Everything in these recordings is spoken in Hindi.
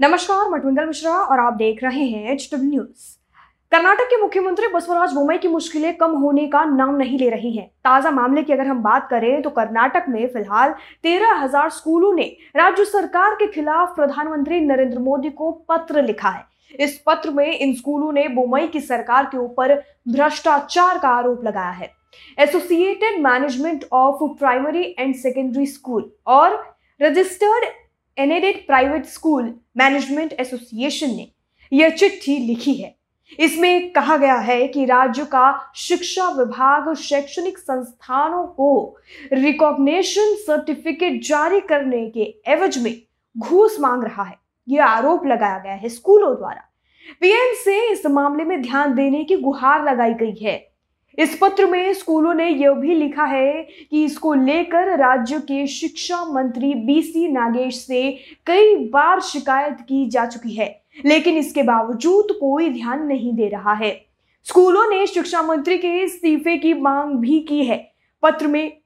नमस्कार, मैं ट्विंकल मिश्रा और आप देख रहे हैं एच डब्ल्यू न्यूज़ कर्नाटक के मुख्यमंत्री बसवराज बोमई की मुश्किलें कम होने का नाम नहीं ले रही हैं। ताज़ा मामले की अगर हम बात करें तो कर्नाटक में फ़िलहाल तेरह हज़ार स्कूलों ने राज्य सरकार के खिलाफ प्रधानमंत्री नरेंद्र मोदी को पत्र लिखा है। इस पत्र में इन स्कूलों ने बोमई की सरकार के ऊपर भ्रष्टाचार का आरोप लगाया है। Associated management of primary and secondary school और registered unaided private school management association ने यह चिट्ठी लिखी है। इसमें कहा गया है कि राज्य का शिक्षा विभाग शैक्षणिक संस्थानों को रिकॉग्निशन सर्टिफिकेट जारी करने के एवज में घूस मांग रहा है। यह आरोप लगाया गया है स्कूलों द्वारा। पीएम से इस मामले में ध्यान देने की गुहार लगाई गई है। इस पत्र में स्कूलों ने यह भी लिखा है कि इसको लेकर राज्य के शिक्षा मंत्री बीसी नागेश से कई बार शिकायत की जा चुकी है, लेकिन इसके बावजूद कोई ध्यान नहीं दे रहा है। स्कूलों ने शिक्षा मंत्री के इस्तीफे की मांग भी की है। पत्र में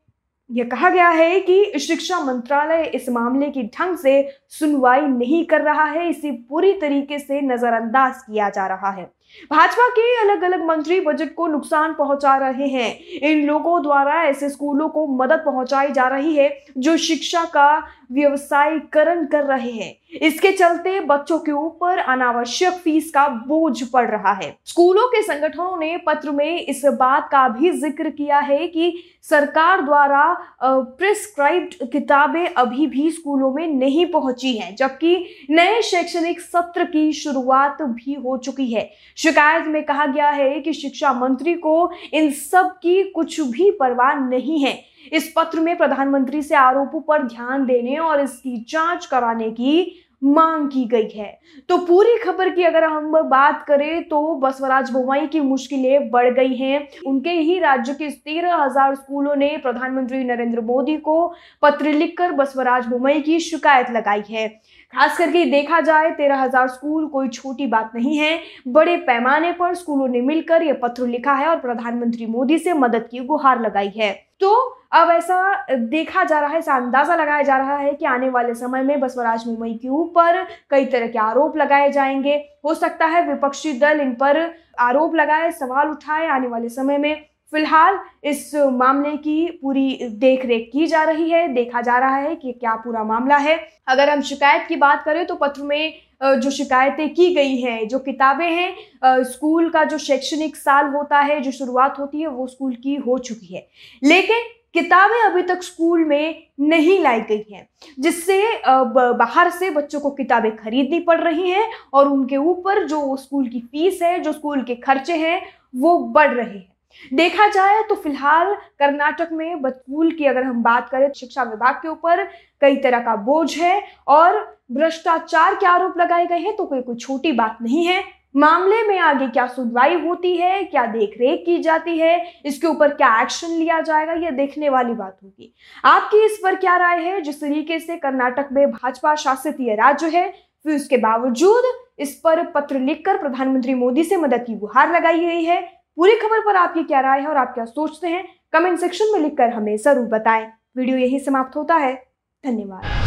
यह कहा गया है कि शिक्षा मंत्रालय इस मामले की ढंग से सुनवाई नहीं कर रहा है, इसे पूरी तरीके से नजरअंदाज किया जा रहा है। भाजपा के अलग अलग मंत्री बजट को नुकसान पहुँचा रहे हैं। इन लोगों द्वारा ऐसे स्कूलों को मदद पहुंचाई जा रही है, जो शिक्षा का व्यवसायीकरण कर रहे हैं। इसके चलते बच्चों के ऊपर अनावश्यक फ़ीस का बोझ पड़ रहा है। स्कूलों के संगठनों ने पत्र में इस बात का भी ज़िक्र किया है कि सरकार द्वारा प्रिस्क्राइब्ड किताबें अभी भी स्कूलों में नहीं पहुँची हैं, जबकि नए शैक्षणिक सत्र की शुरुआत भी हो चुकी है। शिकायत में कहा गया है कि शिक्षा मंत्री को इन सब की कुछ भी परवाह नहीं है। इस पत्र में प्रधानमंत्री से आरोपों पर ध्यान देने और इसकी जाँच कराने की मांग की गई है। तो पूरी खबर की अगर हम बात करें तो बसवराज बोमाई की मुश्किलें बढ़ गई हैं। उनके ही राज्य के तेरह हज़ार स्कूलों ने प्रधानमंत्री नरेंद्र मोदी को पत्र लिखकर बसवराज बोमाई की शिकायत लगाई है। खास करके देखा जाए, तेरह हज़ार स्कूल, कोई छोटी बात नहीं है। बड़े पैमाने पर स्कूलों ने मिलकर यह पत्र लिखा है और प्रधानमंत्री मोदी से मदद की गुहार लगाई है। तो अब ऐसा देखा जा रहा है, ऐसा अंदाज़ा लगाया जा रहा है कि आने वाले समय में बसवराज मुंबई के ऊपर कई तरह के आरोप लगाए जाएँगे। हो सकता है विपक्षी दल इन पर आरोप लगाए, सवाल उठाए आने वाले समय में। फ़िलहाल इस मामले की पूरी देख रेख की जा रही है, देखा जा रहा है कि क्या पूरा मामला है। अगर हम शिकायत की बात करें तो पत्र में जो शिकायतें की गई हैं, जो किताबें हैं स्कूल का जो शैक्षणिक साल होता है, जो शुरुआत होती है, वो स्कूल की हो चुकी है। लेकिन किताबें अभी तक स्कूल में नहीं लाई गई हैं, जिससे बाहर से बच्चों को किताबें खरीदनी पड़ रही हैं और उनके ऊपर जो स्कूल की फ़ीस है, जो स्कूल के खर्चे हैं, वो बढ़ रहे हैं। देखा जाए तो फ़िलहाल कर्नाटक में स्कूल की अगर हम बात करें शिक्षा विभाग के ऊपर कई तरह का बोझ है और भ्रष्टाचार के आरोप लगाए गए हैं तो कोई कोई छोटी बात नहीं है। मामले में आगे क्या सुनवाई होती है, क्या देखरेख की जाती है, इसके ऊपर क्या एक्शन लिया जाएगा यह देखने वाली बात होगी। आपकी इस पर क्या राय है? जिस तरीके से कर्नाटक में भाजपा शासित यह राज्य है, फिर उसके बावजूद इस पर पत्र लिखकर प्रधानमंत्री मोदी से मदद की गुहार लगाई गई है। पूरी खबर पर आपकी क्या राय है और आप क्या सोचते हैं, कमेंट सेक्शन में लिखकर हमें ज़रूर बताएँ। वीडियो यही समाप्त होता है। धन्यवाद।